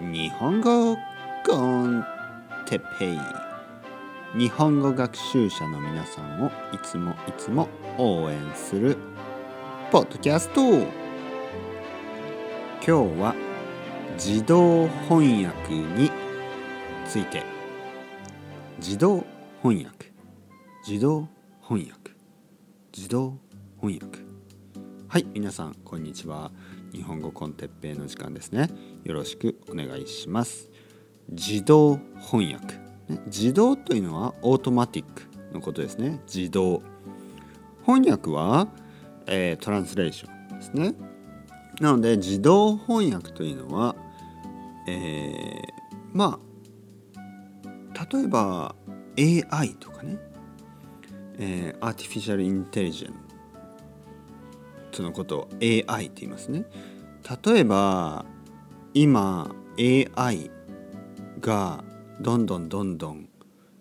日本語コンテッペイ。日本語学習者の皆さんをいつもいつも応援するポッドキャスト。今日は自動翻訳について。自動翻訳。自動翻訳。自動翻訳。はい皆さんこんにちは。日本語コンテッペイの時間ですね。よろしくお願いします。自動翻訳、ね、自動というのはオートマティックのことですね。自動翻訳は、えー、トランスレーションですね。なので自動翻訳というのは、えー、まあ例えば AI とかね、えー、アーティフィシャルインテリジェントのことを AI って言いますね。例えば今 AI がどんどんどんどん、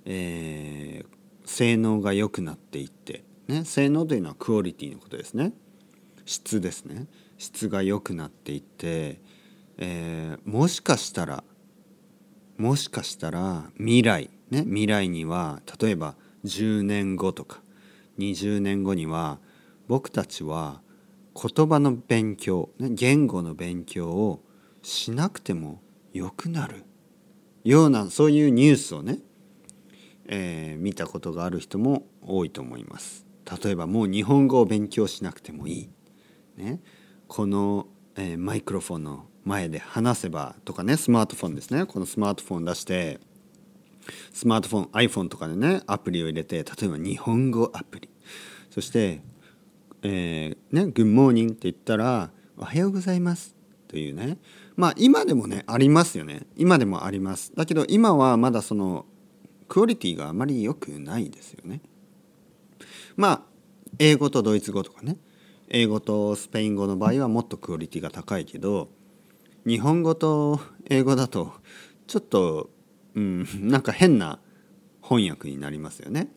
えー、性能が良くなっていって、ね、性能というのはクオリティのことですね質ですね質が良くなっていって、えー、もしかしたらもしかしたら未来ね未来には例えば10年後とか20年後には僕たちは言葉の勉強、ね、言語の勉強をしなくてもよくなるようなそういうニュースをね、えー、見たことがある人も多いと思います。例えばもう日本語を勉強しなくてもいい。ね、この、えー、マイクロフォンの前で話せばとかねスマートフォンですねこのスマートフォン出してスマートフォン iPhone とかでねアプリを入れて例えば日本語アプリそしてえー、ね、グッモーニングって言ったら、おはようございますというね。まあ今でもね、ありますよね。今でもあります。だけど今はまだその、クオリティがあまり良くないですよね。まあ、英語とドイツ語とかね。英語とスペイン語の場合はもっとクオリティが高いけど、日本語と英語だと、ちょっと、うん、なんか変な翻訳になりますよね。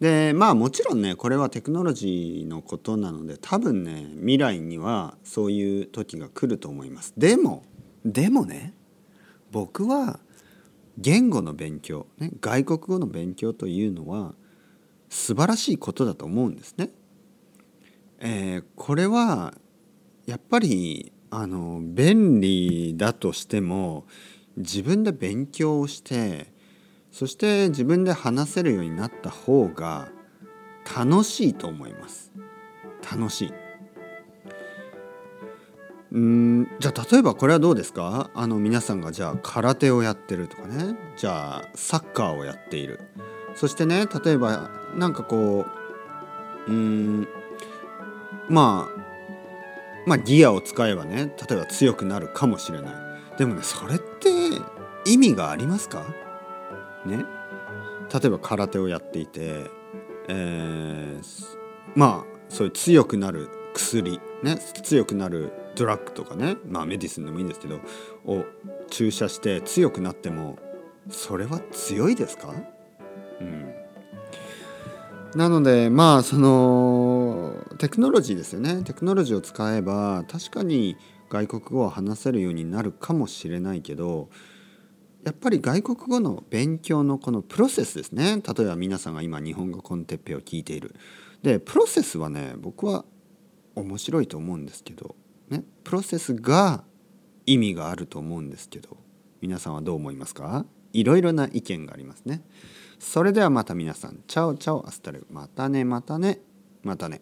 でまあもちろんねこれはテクノロジーのことなので多分ね未来にはそういう時が来ると思います。でもでもね僕は言語の勉強、ね、外国語の勉強というのは素晴らしいことだと思うんですね。えー、これはやっぱりあの便利だとしても自分で勉強をしてそして自分で話せるようになった方が楽しいと思います。楽しい。うんじゃあ例えばこれはどうですか？あの皆さんがじゃあ空手をやってるとかね。じゃあサッカーをやっている。そしてね例えばなんかこううんまあまあギアを使えばね例えば強くなるかもしれない。でもねそれって意味がありますか？ね。例えば空手をやっていて、えー、まあそういう強くなる薬ね。強くなるドラッグとかね。まあメディスンでもいいんですけどを注射して強くなってもそれは強いですか？うん。なのでまあそのテクノロジーですよね。テクノロジーを使えば確かに外国語を話せるようになるかもしれないけどやっぱり外国語の勉強のこのプロセスですね。例えば皆さんが今日本語コンテッペを聞いている。でプロセスはね僕は面白いと思うんですけど、ね、プロセスが意味があると思うんですけど皆さんはどう思いますか？いろいろな意見がありますね。それではまた皆さん。チャオチャオアスタルまたねまたねまたね。